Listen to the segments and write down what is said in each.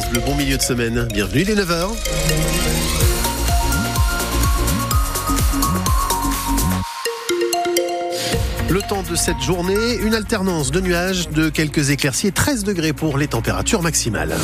France Bleu, bon milieu de semaine. Bienvenue, les 9h. Le temps de cette journée, une alternance de nuages, de quelques éclaircies et 13 degrés pour les températures maximales.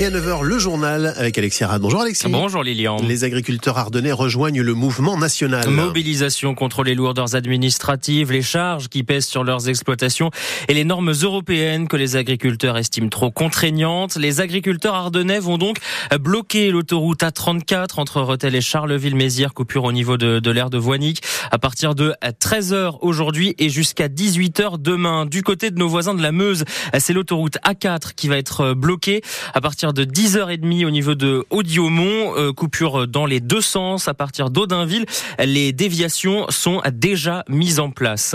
Et à 9h, le journal avec Alexis Arad. Bonjour Alexis. Bonjour Lilian. Les agriculteurs ardennais rejoignent le mouvement national. Mobilisation contre les lourdeurs administratives, les charges qui pèsent sur leurs exploitations et les normes européennes que les agriculteurs estiment trop contraignantes. Les agriculteurs ardennais vont donc bloquer l'autoroute A34 entre Rethel et Charleville-Mézières, coupure au niveau de, de l'aire de Voinic, à partir de 13h aujourd'hui et jusqu'à 18h demain. Du côté de nos voisins de la Meuse, c'est l'autoroute A4 qui va être bloquée à partir de 10h30 au niveau de Audiomont, euh, coupure dans les deux sens à partir d'Audinville. Les déviations sont déjà mises en place.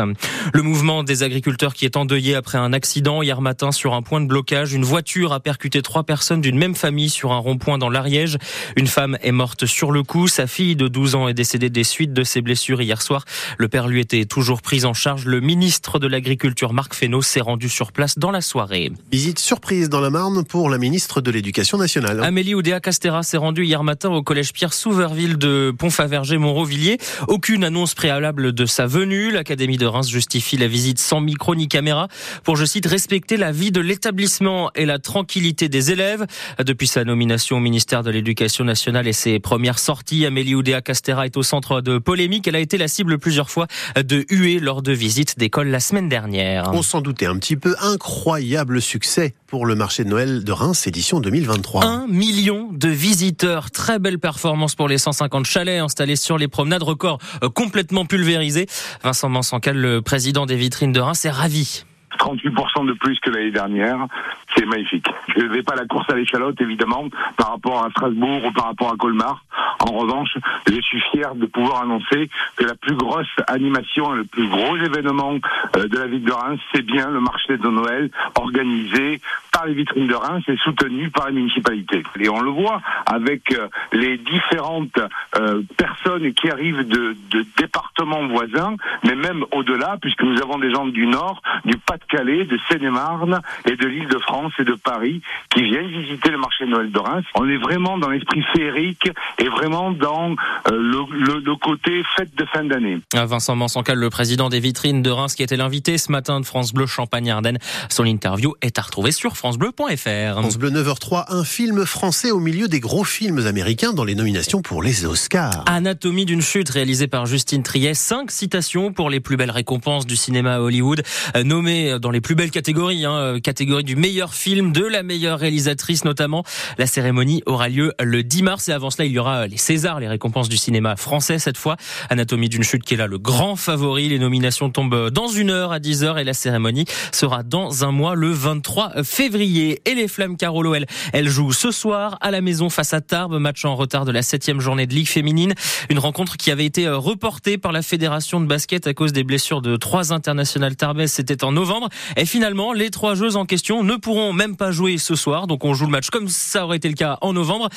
Le mouvement des agriculteurs qui est endeuillé après un accident hier matin sur un point de blocage. Une voiture a percuté trois personnes d'une même famille sur un rond-point dans l'Ariège. Une femme est morte sur le coup. Sa fille de 12 ans est décédée des suites de ses blessures hier soir. Le père lui était toujours pris en charge. Le ministre de l'Agriculture, Marc Fesneau, s'est rendu sur place dans la soirée. Visite surprise dans la Marne pour la ministre de l'Éducation nationale. Amélie Oudéa Castera s'est rendue hier matin au collège Pierre Souverville de Pont-Faverger Montrovillers. Aucune annonce préalable de sa venue. L'Académie de Reims justifie la visite sans micro ni caméra pour, je cite, respecter la vie de l'établissement et la tranquillité des élèves. Depuis sa nomination au ministère de l'Éducation nationale et ses premières sorties, Amélie Oudéa Castera est au centre de polémique. Elle a été la cible plusieurs fois de huées lors de visites d'école la semaine dernière. On s'en doutait un petit peu. Incroyable succès pour le marché de Noël de Reims, édition 2023. Un million de visiteurs. Très belle performance pour les 150 chalets installés sur les promenades. Record euh, complètement pulvérisé. Vincent Mansancal, le président des vitrines de Reims, est ravi. 38% de plus que l'année dernière, c'est magnifique. Je ne vais pas la course à l'échalote, évidemment, par rapport à Strasbourg ou par rapport à Colmar. En revanche, je suis fier de pouvoir annoncer que la plus grosse animation, le plus gros événement euh, de la ville de Reims, c'est bien le marché de Noël organisé par les vitrines de Reims et soutenu par la municipalité. Et on le voit avec euh, les différentes euh, personnes qui arrivent de, départements voisins, mais même au-delà, puisque nous avons des gens du Nord, du Pas-de-Calais, de Seine-et-Marne et de l'île de France et de Paris qui viennent visiter le marché de Noël de Reims. On est vraiment dans l'esprit féerique et vraiment dans euh, le, le, le, côté fête de fin d'année. Vincent Mansancal, le président des vitrines de Reims, qui était l'invité ce matin de France Bleu Champagne-Ardenne. Son interview est à retrouver sur francebleu.fr. France Bleu 9h03, un film français au milieu des gros films américains dans les nominations pour les Oscars. Anatomie d'une chute réalisée par Justine Triet. Cinq citations pour les plus belles récompenses du cinéma à Hollywood, euh, nommées dans les plus belles catégories, hein, catégorie du meilleur film, de la meilleure réalisatrice notamment. La cérémonie aura lieu le 10 mars et avant cela, il y aura les Césars, les récompenses du cinéma français cette fois. Anatomie d'une chute qui est là le grand favori. Les nominations tombent dans une heure à 10 heures et la cérémonie sera dans un mois le 23 février. Et les Flammes Carolo, elles, elles jouent ce soir à la maison face à Tarbes, match en retard de la septième journée de Ligue féminine. Une rencontre qui avait été reportée par la fédération de basket à cause des blessures de trois internationales tarbaises. C'était en novembre. Et finalement, les trois joueuses en question ne pourront même pas jouer ce soir. Donc on joue le match comme ça aurait été le cas en novembre.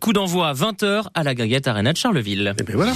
Coup d'envoi à 20h à la Gaguette Arena de Charleville. Et ben voilà.